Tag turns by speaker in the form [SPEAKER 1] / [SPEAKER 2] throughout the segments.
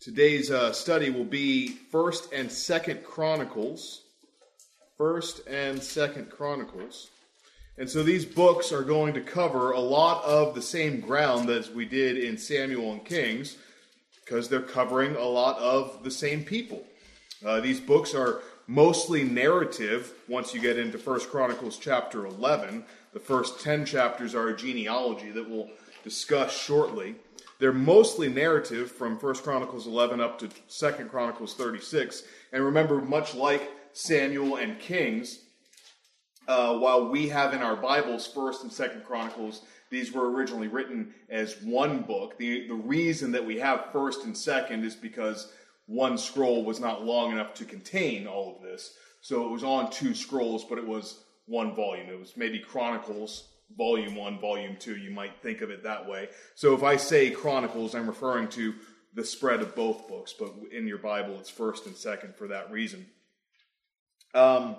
[SPEAKER 1] Today's uh, study will be First and Second Chronicles. First and Second Chronicles. And so these books are going to cover a lot of the same ground as we did in Samuel and Kings, because they're covering a lot of the same people. Uh, these books are mostly narrative once you get into First Chronicles chapter 11. The first 10 chapters are a genealogy that we'll discuss shortly. They're mostly narrative from 1 Chronicles 11 up to 2 Chronicles 36. And remember, much like Samuel and Kings, uh, while we have in our Bibles 1st and 2nd Chronicles, these were originally written as one book. The, the reason that we have 1st and 2nd is because one scroll was not long enough to contain all of this. So it was on two scrolls, but it was one volume. It was maybe Chronicles volume one, volume two. You might think of it that way. So if I say Chronicles, I'm referring to the spread of both books, but in your Bible, it's first and second for that reason. Um,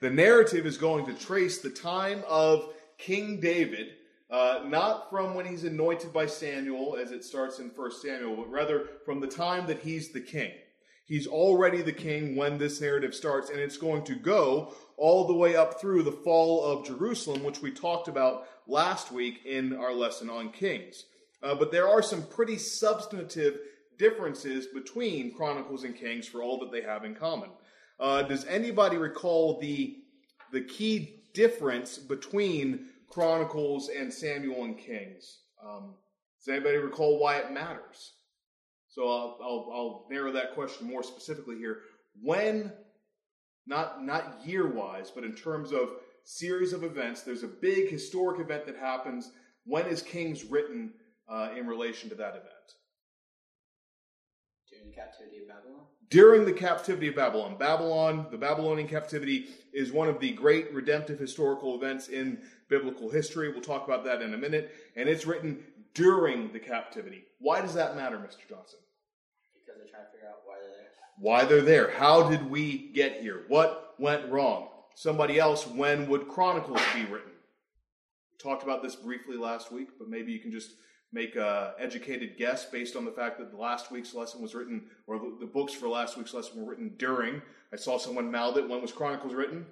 [SPEAKER 1] the narrative is going to trace the time of King David, uh, not from when he's anointed by Samuel, as it starts in First Samuel, but rather from the time that he's the king. He's already the king when this narrative starts, and it's going to go all the way up through the fall of Jerusalem, which we talked about last week in our lesson on Kings. Uh, but there are some pretty substantive differences between Chronicles and Kings for all that they have in common. Uh, does anybody recall the the key difference between Chronicles and Samuel and Kings? Um, does anybody recall why it matters? So I'll, I'll, I'll narrow that question more specifically here. When not not year wise, but in terms of series of events. There's a big historic event that happens. When is Kings written uh, in relation to that event?
[SPEAKER 2] During the captivity of Babylon?
[SPEAKER 1] During the captivity of Babylon. Babylon, the Babylonian captivity, is one of the great redemptive historical events in biblical history. We'll talk about that in a minute. And it's written during the captivity. Why does that matter, Mr. Johnson?
[SPEAKER 2] Because they're trying to figure out why they're there.
[SPEAKER 1] Why they're there. How did we get here? What went wrong? somebody else, when would Chronicles be written? We talked about this briefly last week, but maybe you can just make a educated guess based on the fact that the last week's lesson was written, or the, the books for last week's lesson were written during. I saw someone mouthed it. When was Chronicles written?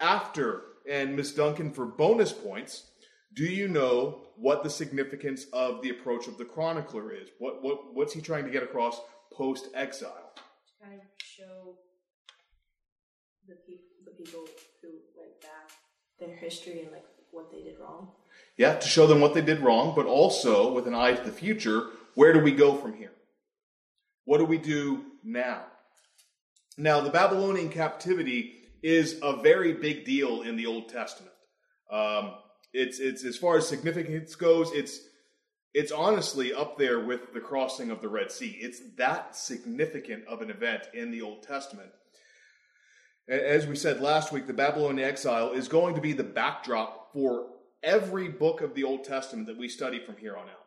[SPEAKER 1] After. And Miss Duncan, for bonus points, do you know what the significance of the approach of the chronicler is? What, what what's he trying to get across post exile?
[SPEAKER 3] To kind of show the people the people who went back their history and like what they did wrong.
[SPEAKER 1] Yeah, to show them what they did wrong, but also with an eye to the future, where do we go from here? What do we do now? Now, the Babylonian captivity is a very big deal in the Old Testament. Um, it's, it's as far as significance goes, it's it's honestly up there with the crossing of the Red Sea. It's that significant of an event in the Old Testament as we said last week, the Babylonian exile is going to be the backdrop for every book of the Old Testament that we study from here on out.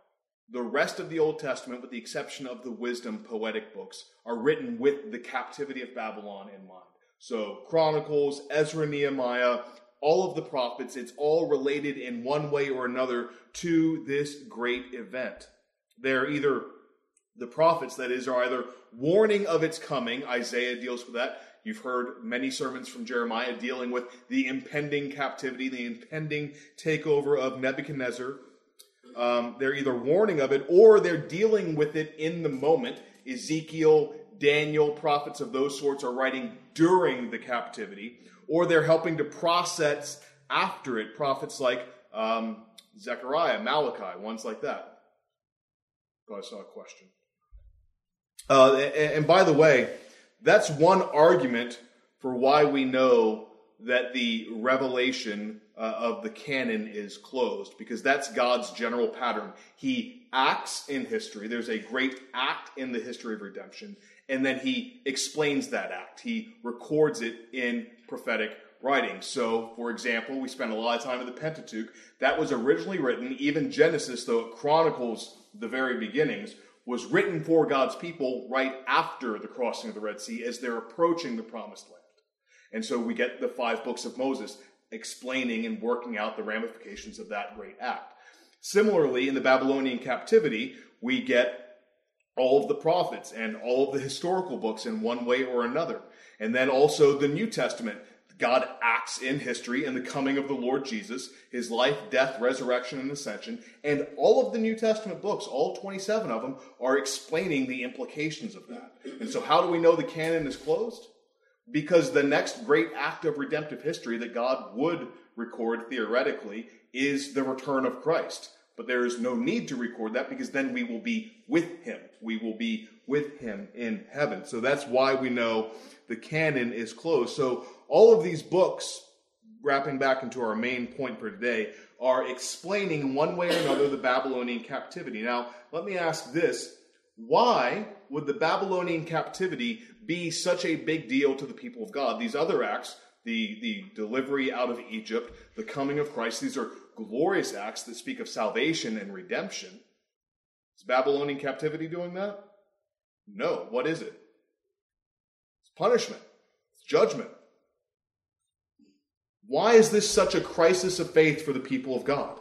[SPEAKER 1] The rest of the Old Testament, with the exception of the wisdom poetic books, are written with the captivity of Babylon in mind. So, Chronicles, Ezra, Nehemiah, all of the prophets, it's all related in one way or another to this great event. They're either, the prophets, that is, are either warning of its coming, Isaiah deals with that, You've heard many sermons from Jeremiah dealing with the impending captivity, the impending takeover of Nebuchadnezzar. Um, they're either warning of it or they're dealing with it in the moment. Ezekiel, Daniel, prophets of those sorts are writing during the captivity, or they're helping to process after it. Prophets like um, Zechariah, Malachi, ones like that. Oh, I saw a question. Uh, and, and by the way, that's one argument for why we know that the revelation uh, of the canon is closed, because that's God's general pattern. He acts in history. There's a great act in the history of redemption, and then he explains that act. He records it in prophetic writing. So, for example, we spent a lot of time in the Pentateuch. That was originally written, even Genesis, though it chronicles the very beginnings, was written for God's people right after the crossing of the Red Sea as they're approaching the promised land. And so we get the five books of Moses explaining and working out the ramifications of that great act. Similarly, in the Babylonian captivity, we get all of the prophets and all of the historical books in one way or another. And then also the New Testament. God acts in history in the coming of the Lord Jesus, his life, death, resurrection, and ascension. And all of the New Testament books, all 27 of them, are explaining the implications of that. And so, how do we know the canon is closed? Because the next great act of redemptive history that God would record theoretically is the return of Christ. But there is no need to record that because then we will be with him. We will be with him in heaven. So that's why we know the canon is closed. So all of these books, wrapping back into our main point for today, are explaining one way or another the Babylonian captivity. Now, let me ask this. Why would the Babylonian captivity be such a big deal to the people of God? These other acts, the, the delivery out of Egypt, the coming of Christ, these are glorious acts that speak of salvation and redemption. Is Babylonian captivity doing that? No. What is it? It's punishment, it's judgment. Why is this such a crisis of faith for the people of God?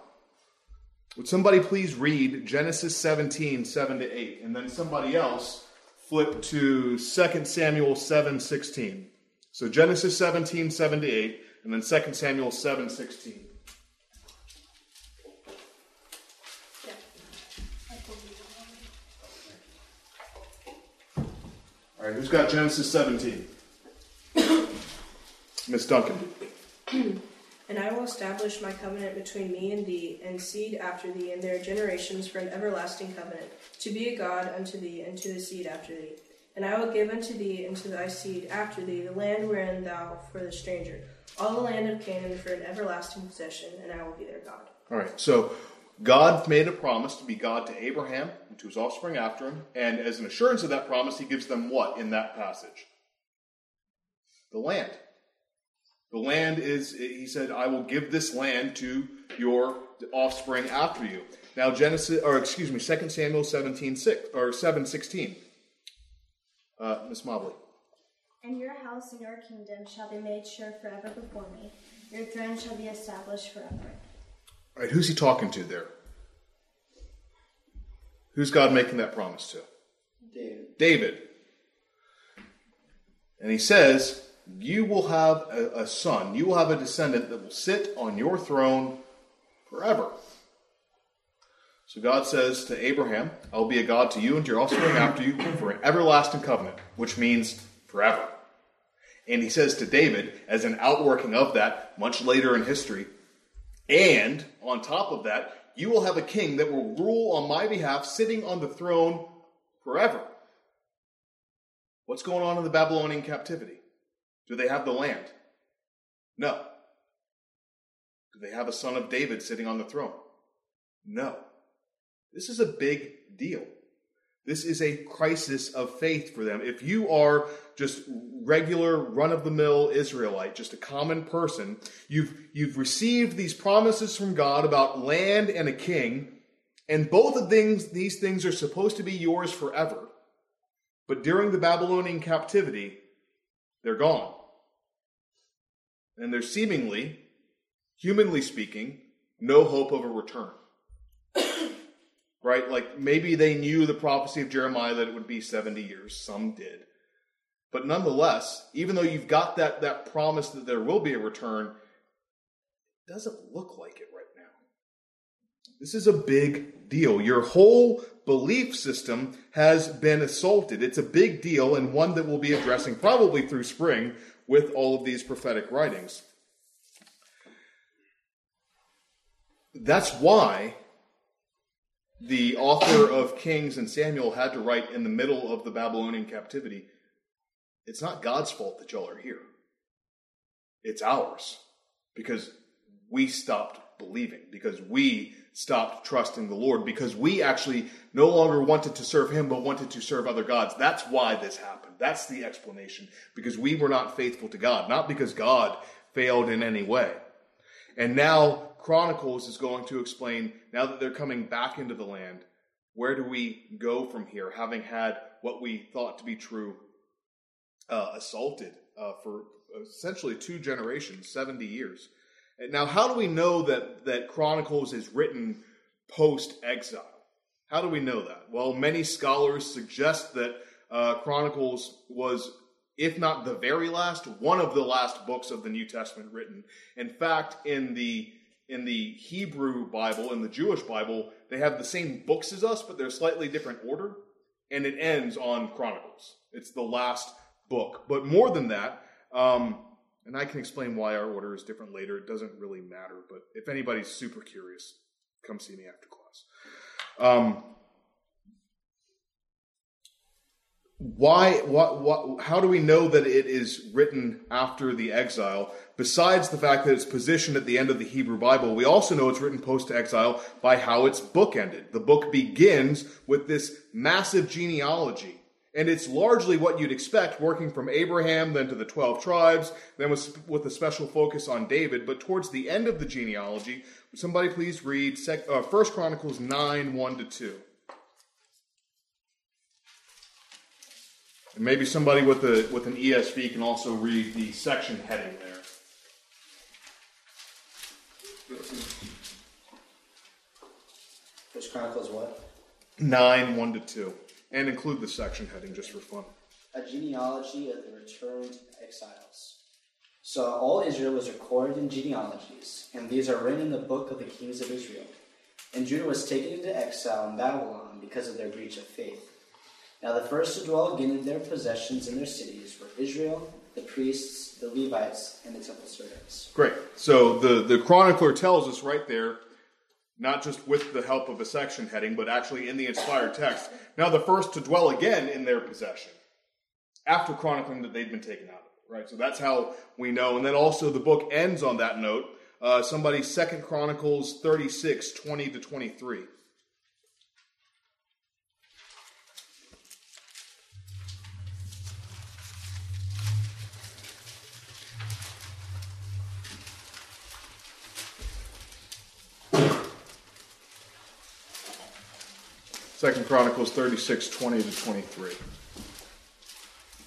[SPEAKER 1] Would somebody please read Genesis 17, 7 to 8, and then somebody else flip to 2 Samuel 7, 16. So Genesis 17, 7 to 8, and then 2 Samuel 7, 16. All right, who's got Genesis 17? Miss Duncan.
[SPEAKER 3] And I will establish my covenant between me and thee, and seed after thee, and their generations for an everlasting covenant, to be a God unto thee, and to the seed after thee. And I will give unto thee and to thy seed after thee the land wherein thou for the stranger, all the land of Canaan for an everlasting possession, and I will be their God.
[SPEAKER 1] All right, so God made a promise to be God to Abraham and to his offspring after him, and as an assurance of that promise, he gives them what in that passage? The land. The land is, he said, I will give this land to your offspring after you. Now, Genesis, or excuse me, 2 Samuel 17, 6, or 7, 16. Uh, Miss Mobley.
[SPEAKER 4] And your house and your kingdom shall be made sure forever before me. Your throne shall be established forever.
[SPEAKER 1] All right, who's he talking to there? Who's God making that promise to?
[SPEAKER 2] David.
[SPEAKER 1] David. And he says, You will have a, a son, you will have a descendant that will sit on your throne forever. So God says to Abraham, I will be a God to you and to your offspring after you for an everlasting covenant, which means forever. And he says to David, as an outworking of that, much later in history, and on top of that, you will have a king that will rule on my behalf, sitting on the throne forever. What's going on in the Babylonian captivity? Do they have the land? No. Do they have a son of David sitting on the throne? No. This is a big deal. This is a crisis of faith for them. If you are just regular run of the mill Israelite, just a common person, you've, you've received these promises from God about land and a king, and both of things, these things are supposed to be yours forever. But during the Babylonian captivity, they're gone. And there's seemingly, humanly speaking, no hope of a return right? Like maybe they knew the prophecy of Jeremiah that it would be 70 years. Some did. But nonetheless, even though you've got that, that promise that there will be a return, it doesn't look like it right now. This is a big deal. Your whole belief system has been assaulted. It's a big deal and one that we'll be addressing probably through spring with all of these prophetic writings. That's why the author of Kings and Samuel had to write in the middle of the Babylonian captivity. It's not God's fault that y'all are here. It's ours because we stopped believing, because we stopped trusting the Lord, because we actually no longer wanted to serve Him but wanted to serve other gods. That's why this happened. That's the explanation. Because we were not faithful to God, not because God failed in any way. And now Chronicles is going to explain now that they're coming back into the land, where do we go from here, having had what we thought to be true uh, assaulted uh, for essentially two generations, 70 years. Now, how do we know that, that Chronicles is written post exile? How do we know that? Well, many scholars suggest that uh, Chronicles was, if not the very last, one of the last books of the New Testament written. In fact, in the in the Hebrew Bible, in the Jewish Bible, they have the same books as us, but they're slightly different order, and it ends on Chronicles. It's the last book. But more than that, um, and I can explain why our order is different later. It doesn't really matter, but if anybody's super curious, come see me after class. Um, why, what, what, how do we know that it is written after the exile? Besides the fact that it's positioned at the end of the Hebrew Bible, we also know it's written post exile by how its bookended. The book begins with this massive genealogy. And it's largely what you'd expect, working from Abraham, then to the 12 tribes, then with, with a special focus on David. But towards the end of the genealogy, somebody please read sec, uh, 1 Chronicles 9 1 to 2. And maybe somebody with a with an ESV can also read the section heading there.
[SPEAKER 2] First Chronicles what?
[SPEAKER 1] Nine one to two, and include the section heading just for fun.
[SPEAKER 2] A genealogy of the returned exiles. So all Israel was recorded in genealogies, and these are written in the book of the kings of Israel. And Judah was taken into exile in Babylon because of their breach of faith. Now the first to dwell again in their possessions and their cities were Israel, the priests, the Levites, and the temple servants.
[SPEAKER 1] Great. So the the chronicler tells us right there, not just with the help of a section heading, but actually in the inspired text. Now the first to dwell again in their possession, after chronicling that they'd been taken out of it. Right. So that's how we know. And then also the book ends on that note. Uh, somebody Second Chronicles 36, 20 to 23. Second Chronicles 36, 20 to 23.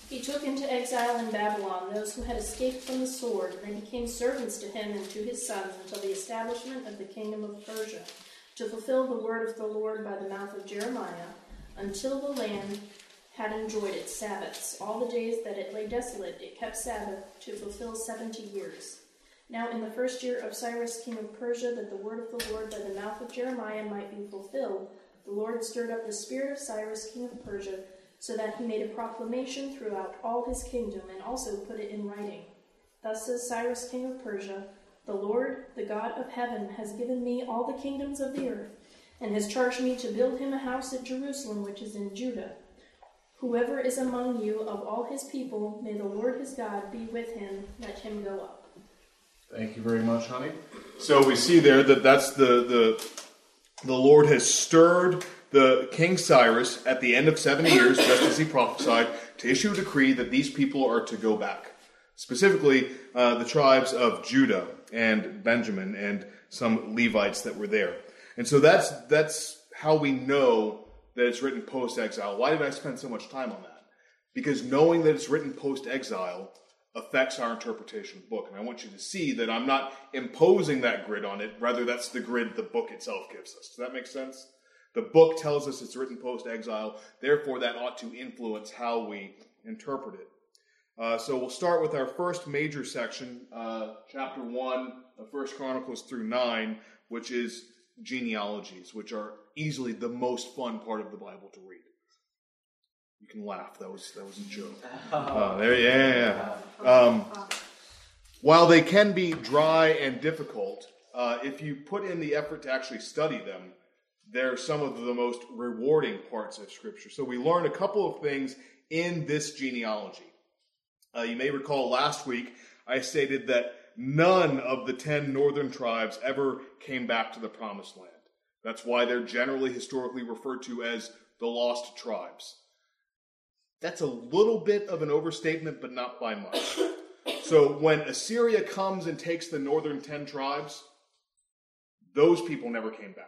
[SPEAKER 5] He took into exile in Babylon those who had escaped from the sword, and became servants to him and to his sons until the establishment of the kingdom of Persia, to fulfill the word of the Lord by the mouth of Jeremiah, until the land had enjoyed its Sabbaths. All the days that it lay desolate, it kept Sabbath to fulfill seventy years. Now, in the first year of Cyrus, king of Persia, that the word of the Lord by the mouth of Jeremiah might be fulfilled, the Lord stirred up the spirit of Cyrus, king of Persia, so that he made a proclamation throughout all his kingdom and also put it in writing. Thus says Cyrus, king of Persia The Lord, the God of heaven, has given me all the kingdoms of the earth, and has charged me to build him a house at Jerusalem, which is in Judah. Whoever is among you of all his people, may the Lord his God be with him. Let him go up.
[SPEAKER 1] Thank you very much, honey. So we see there that that's the the the Lord has stirred the King Cyrus at the end of seven years, just as he prophesied, to issue a decree that these people are to go back. Specifically, uh, the tribes of Judah and Benjamin and some Levites that were there. And so that's that's how we know that it's written post exile. Why did I spend so much time on that? Because knowing that it's written post exile affects our interpretation of the book. And I want you to see that I'm not imposing that grid on it, rather, that's the grid the book itself gives us. Does that make sense? The book tells us it's written post exile, therefore, that ought to influence how we interpret it. Uh, so we'll start with our first major section, uh, chapter 1 of First Chronicles through 9, which is genealogies, which are easily the most fun part of the Bible to read. You can laugh. That was that was a joke. Uh, there, yeah, yeah. yeah. Um, while they can be dry and difficult, uh, if you put in the effort to actually study them, they're some of the most rewarding parts of Scripture. So we learn a couple of things in this genealogy. Uh, you may recall last week I stated that none of the ten northern tribes ever came back to the promised land. That's why they're generally historically referred to as the lost tribes. That's a little bit of an overstatement, but not by much. So when Assyria comes and takes the northern ten tribes, those people never came back.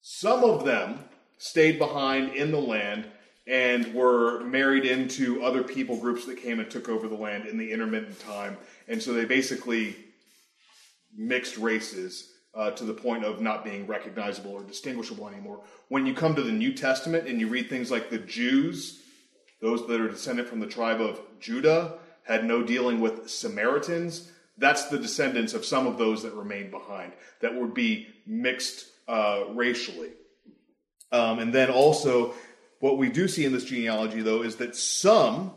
[SPEAKER 1] Some of them stayed behind in the land and were married into other people groups that came and took over the land in the intermittent time. And so they basically mixed races uh, to the point of not being recognizable or distinguishable anymore. When you come to the New Testament and you read things like the Jews, those that are descended from the tribe of Judah, had no dealing with Samaritans. That's the descendants of some of those that remained behind that would be mixed uh, racially. Um, and then also, what we do see in this genealogy, though, is that some,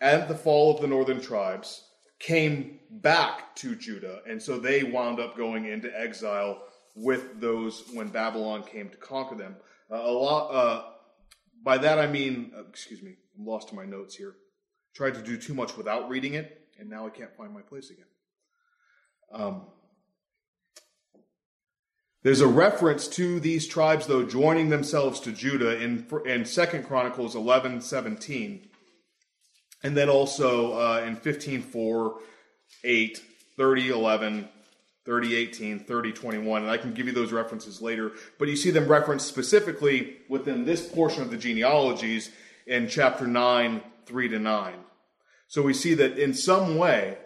[SPEAKER 1] at the fall of the northern tribes, came back to Judah, and so they wound up going into exile with those when Babylon came to conquer them. Uh, a lot. Uh, by that I mean, uh, excuse me, I'm lost in my notes here. Tried to do too much without reading it, and now I can't find my place again. Um, there's a reference to these tribes, though, joining themselves to Judah in in Second Chronicles 11, 17. And then also uh, in 15, 4, 8, 30, 11, 30, 18, 30, 21. And I can give you those references later. But you see them referenced specifically within this portion of the genealogies in chapter 9, 3 to 9. So we see that in some way,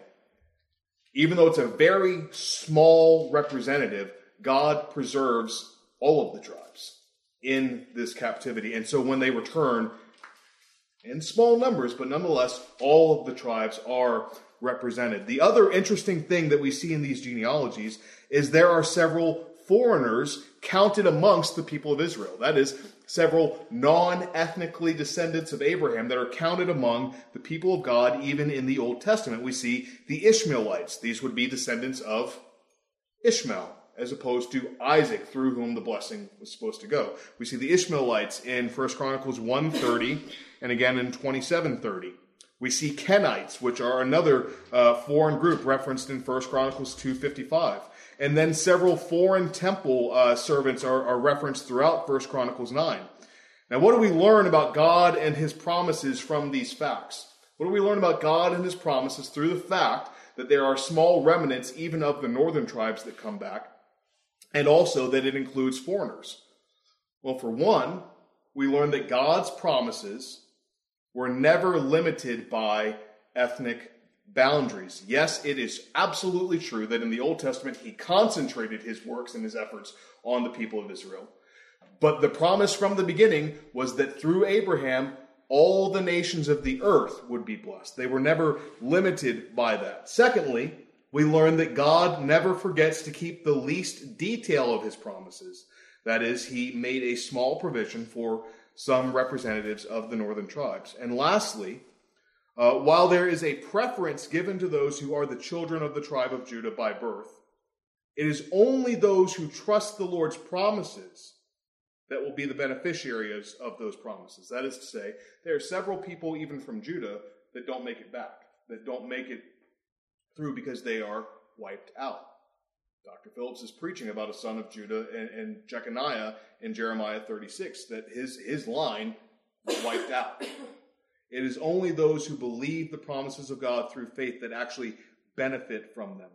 [SPEAKER 1] even though it's a very small representative, God preserves all of the tribes in this captivity. And so when they return, in small numbers, but nonetheless, all of the tribes are represented. The other interesting thing that we see in these genealogies is there are several foreigners counted amongst the people of Israel. That is, several non ethnically descendants of Abraham that are counted among the people of God, even in the Old Testament. We see the Ishmaelites. These would be descendants of Ishmael as opposed to Isaac, through whom the blessing was supposed to go. We see the Ishmaelites in 1 Chronicles 1.30 and again in 27.30. We see Kenites, which are another uh, foreign group referenced in 1 Chronicles 2.55. And then several foreign temple uh, servants are, are referenced throughout 1 Chronicles 9. Now, what do we learn about God and his promises from these facts? What do we learn about God and his promises through the fact that there are small remnants, even of the northern tribes, that come back, and also that it includes foreigners? Well, for one, we learn that God's promises were never limited by ethnic boundaries. Yes, it is absolutely true that in the Old Testament he concentrated his works and his efforts on the people of Israel. But the promise from the beginning was that through Abraham, all the nations of the earth would be blessed. They were never limited by that. Secondly, we learn that God never forgets to keep the least detail of his promises. That is, he made a small provision for some representatives of the northern tribes. And lastly, uh, while there is a preference given to those who are the children of the tribe of Judah by birth, it is only those who trust the Lord's promises that will be the beneficiaries of those promises. That is to say, there are several people, even from Judah, that don't make it back, that don't make it through because they are wiped out. Dr. Phillips is preaching about a son of Judah and, and Jeconiah in Jeremiah 36, that his, his line was wiped out. It is only those who believe the promises of God through faith that actually benefit from them.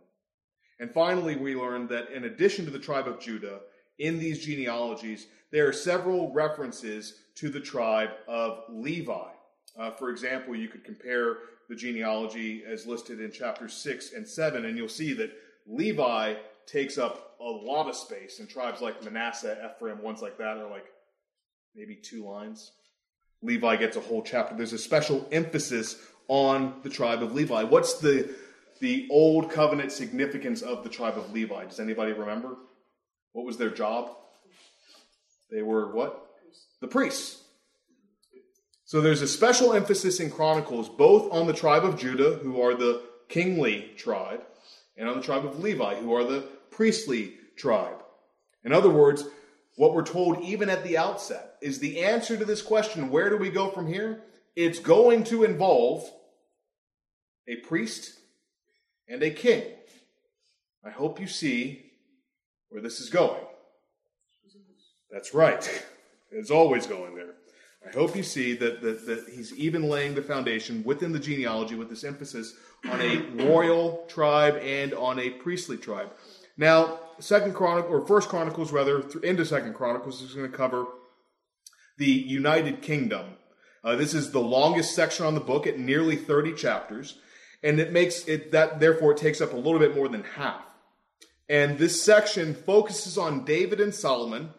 [SPEAKER 1] And finally, we learn that in addition to the tribe of Judah, in these genealogies, there are several references to the tribe of Levi. Uh, for example, you could compare the genealogy as listed in chapters 6 and 7, and you'll see that Levi takes up a lot of space, and tribes like Manasseh, Ephraim, ones like that are like maybe two lines. Levi gets a whole chapter. There's a special emphasis on the tribe of Levi. What's the the old covenant significance of the tribe of Levi? Does anybody remember? What was their job? They were what? The priests. So there's a special emphasis in Chronicles both on the tribe of Judah, who are the kingly tribe, and on the tribe of Levi, who are the priestly tribe. In other words, what we're told even at the outset is the answer to this question where do we go from here? It's going to involve a priest and a king. I hope you see where this is going. That's right. It's always going there. I hope you see that, that, that he's even laying the foundation within the genealogy with this emphasis on a royal tribe and on a priestly tribe. Now, Second Chronicle or First Chronicles rather into Second Chronicles is going to cover the United Kingdom. Uh, this is the longest section on the book at nearly 30 chapters, and it makes it that therefore it takes up a little bit more than half. And this section focuses on David and Solomon,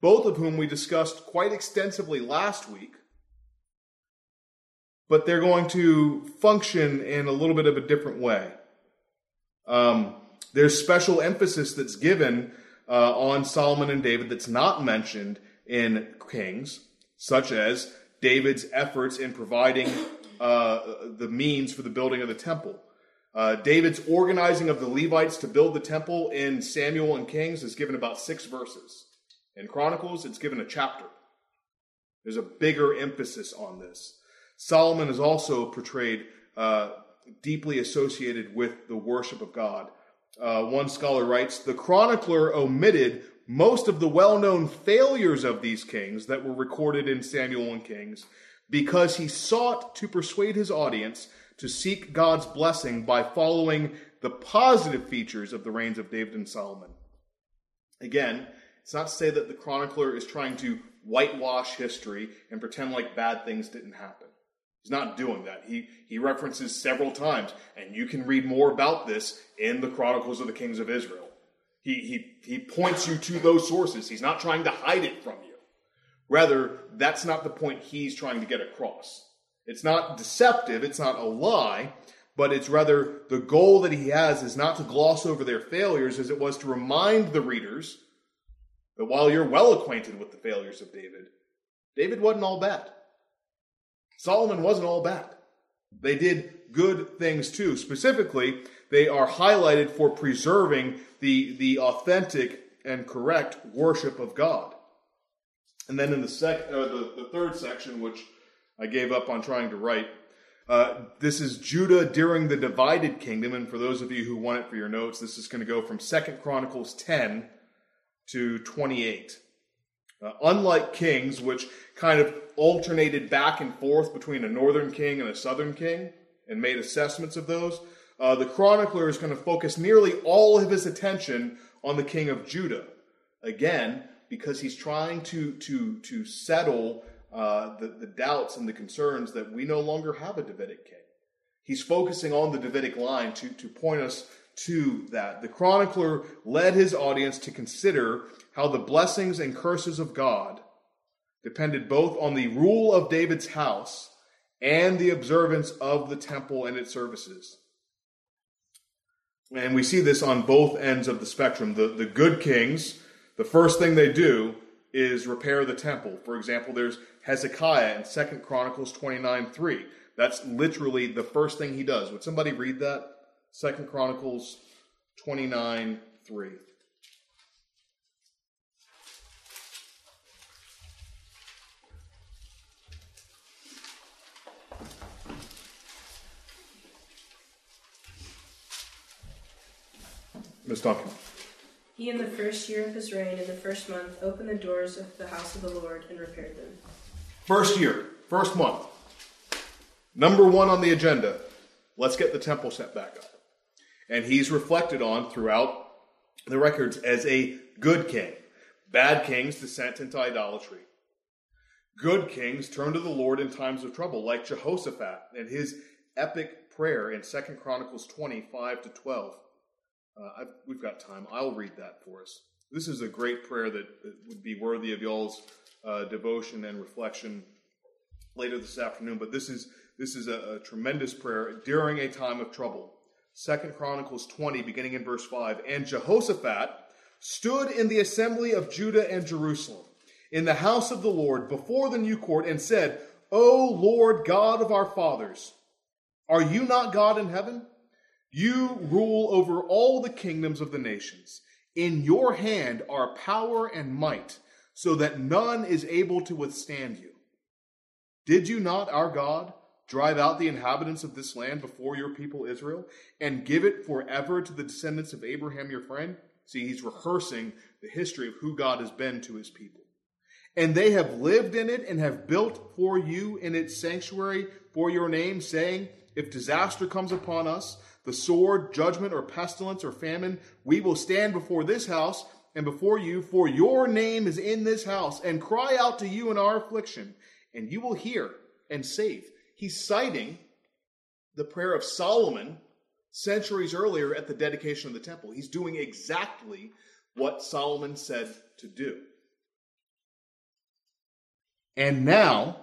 [SPEAKER 1] both of whom we discussed quite extensively last week. But they're going to function in a little bit of a different way. Um, there's special emphasis that's given uh, on Solomon and David that's not mentioned in Kings, such as David's efforts in providing uh, the means for the building of the temple. Uh, David's organizing of the Levites to build the temple in Samuel and Kings is given about six verses. In Chronicles, it's given a chapter. There's a bigger emphasis on this. Solomon is also portrayed uh, deeply associated with the worship of God. Uh, one scholar writes The chronicler omitted most of the well known failures of these kings that were recorded in Samuel and Kings because he sought to persuade his audience to seek God's blessing by following the positive features of the reigns of David and Solomon. Again, it's not to say that the chronicler is trying to whitewash history and pretend like bad things didn't happen. He's not doing that. He, he references several times, and you can read more about this in the Chronicles of the Kings of Israel. He, he, he points you to those sources. He's not trying to hide it from you. Rather, that's not the point he's trying to get across. It's not deceptive, it's not a lie, but it's rather the goal that he has is not to gloss over their failures as it was to remind the readers that while you're well acquainted with the failures of David, David wasn't all bad. Solomon wasn't all bad. They did good things too. Specifically, they are highlighted for preserving the, the authentic and correct worship of God. And then in the, sec, uh, the, the third section, which I gave up on trying to write, uh, this is Judah during the divided kingdom. And for those of you who want it for your notes, this is going to go from Second Chronicles 10 to 28. Uh, unlike kings, which kind of alternated back and forth between a northern king and a southern king and made assessments of those, uh, the chronicler is going to focus nearly all of his attention on the king of Judah. Again, because he's trying to, to, to settle uh, the, the doubts and the concerns that we no longer have a Davidic king. He's focusing on the Davidic line to, to point us to that. The chronicler led his audience to consider how the blessings and curses of God depended both on the rule of David's house and the observance of the temple and its services. And we see this on both ends of the spectrum. The, the good kings, the first thing they do is repair the temple. For example, there's Hezekiah in Second Chronicles 29 3. That's literally the first thing he does. Would somebody read that? Second Chronicles 29 3. Ms. Duncan.
[SPEAKER 3] He, in the first year of his reign, in the first month, opened the doors of the house of the Lord and repaired them.
[SPEAKER 1] First year, first month. Number one on the agenda. Let's get the temple set back up. And he's reflected on throughout the records as a good king. Bad kings descent into idolatry. Good kings turn to the Lord in times of trouble, like Jehoshaphat and his epic prayer in 2 Chronicles 25 to 12. Uh, we've got time. I'll read that for us. This is a great prayer that, would be worthy of y'all's uh, devotion and reflection later this afternoon. But this is this is a, a tremendous prayer during a time of trouble. Second Chronicles 20, beginning in verse 5. And Jehoshaphat stood in the assembly of Judah and Jerusalem, in the house of the Lord, before the new court, and said, O Lord God of our fathers, are you not God in heaven? You rule over all the kingdoms of the nations. In your hand are power and might, so that none is able to withstand you. Did you not, our God, drive out the inhabitants of this land before your people Israel, and give it forever to the descendants of Abraham your friend? See, he's rehearsing the history of who God has been to his people. And they have lived in it and have built for you in its sanctuary for your name, saying, If disaster comes upon us, the sword, judgment, or pestilence, or famine, we will stand before this house and before you, for your name is in this house, and cry out to you in our affliction, and you will hear and save. He's citing the prayer of Solomon centuries earlier at the dedication of the temple. He's doing exactly what Solomon said to do. And now,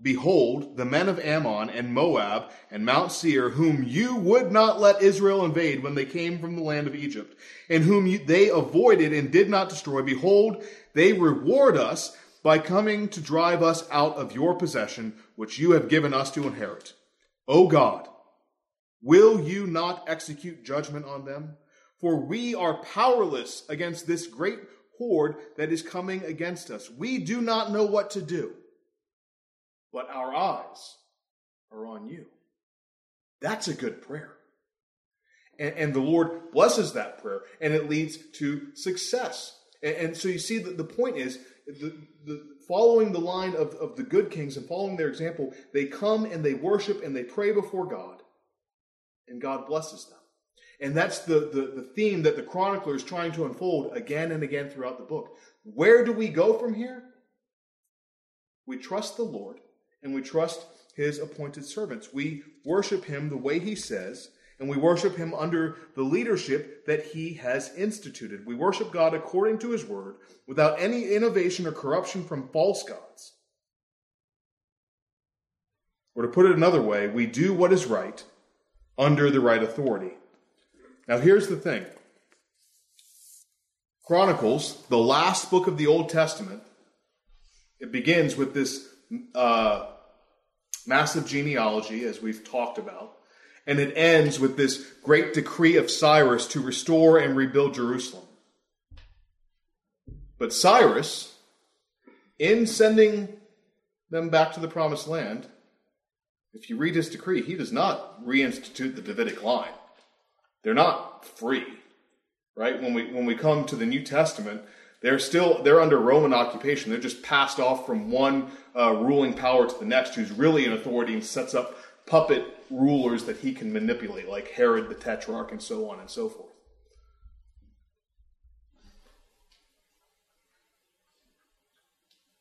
[SPEAKER 1] behold, the men of Ammon and Moab and Mount Seir, whom you would not let Israel invade when they came from the land of Egypt, and whom they avoided and did not destroy, behold, they reward us by coming to drive us out of your possession, which you have given us to inherit. O God, will you not execute judgment on them? For we are powerless against this great horde that is coming against us. We do not know what to do, but our eyes are on you. That's a good prayer. And, and the Lord blesses that prayer, and it leads to success. And, and so you see that the point is the, the, following the line of, of the good kings and following their example, they come and they worship and they pray before God, and God blesses them. And that's the, the, the theme that the chronicler is trying to unfold again and again throughout the book. Where do we go from here? We trust the Lord and we trust his appointed servants. We worship him the way he says, and we worship him under the leadership that he has instituted. We worship God according to his word without any innovation or corruption from false gods. Or to put it another way, we do what is right under the right authority. Now, here's the thing Chronicles, the last book of the Old Testament, it begins with this uh, massive genealogy, as we've talked about, and it ends with this great decree of Cyrus to restore and rebuild Jerusalem. But Cyrus, in sending them back to the promised land, if you read his decree, he does not reinstitute the Davidic line they're not free, right? When we when we come to the New Testament, they're still they're under Roman occupation. They're just passed off from one uh, ruling power to the next, who's really in authority and sets up puppet rulers that he can manipulate, like Herod the Tetrarch and so on and so forth.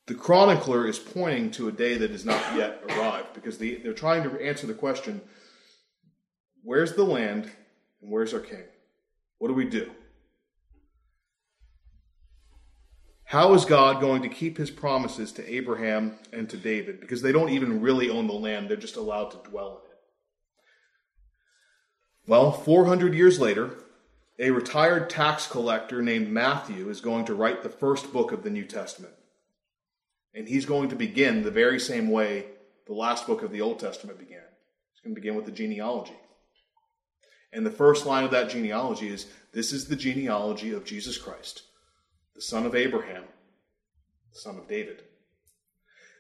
[SPEAKER 1] The chronicler is pointing to a day that has not yet arrived because they, they're trying to answer the question where's the land and where's our king? What do we do? How is God going to keep his promises to Abraham and to David? Because they don't even really own the land, they're just allowed to dwell in it. Well, 400 years later, a retired tax collector named Matthew is going to write the first book of the New Testament. And he's going to begin the very same way the last book of the Old Testament began. He's going to begin with the genealogy. And the first line of that genealogy is This is the genealogy of Jesus Christ, the son of Abraham, the son of David.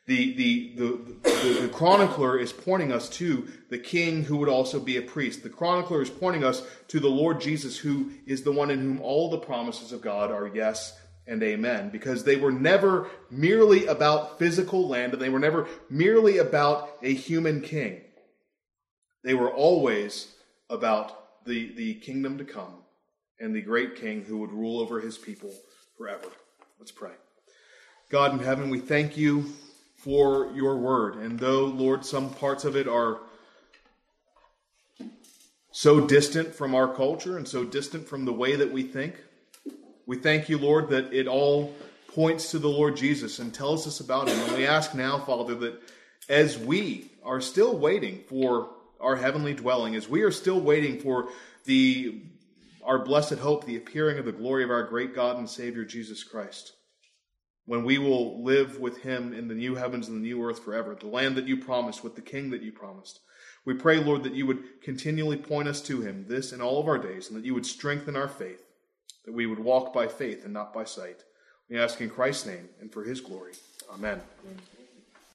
[SPEAKER 1] The, the, the, the, chronicler is pointing us to the king who would also be a priest. The chronicler is pointing us to the Lord Jesus, who is the one in whom all the promises of God are yes and amen, because they were never merely about physical land, and they were never merely about a human king. They were always about the, the kingdom to come and the great king who would rule over his people forever. Let's pray. God in heaven, we thank you for your word. And though, Lord, some parts of it are so distant from our culture and so distant from the way that we think, we thank you, Lord, that it all points to the Lord Jesus and tells us about him. And we ask now, Father, that as we are still waiting for our heavenly dwelling, as we are still waiting for the our blessed hope, the appearing of the glory of our great God and Savior Jesus Christ, when we will live with him in the new heavens and the new earth forever, the land that you promised with the king that you promised. We pray, Lord, that you would continually point us to him, this and all of our days, and that you would strengthen our faith, that we would walk by faith and not by sight. We ask in Christ's name and for his glory. Amen. Amen.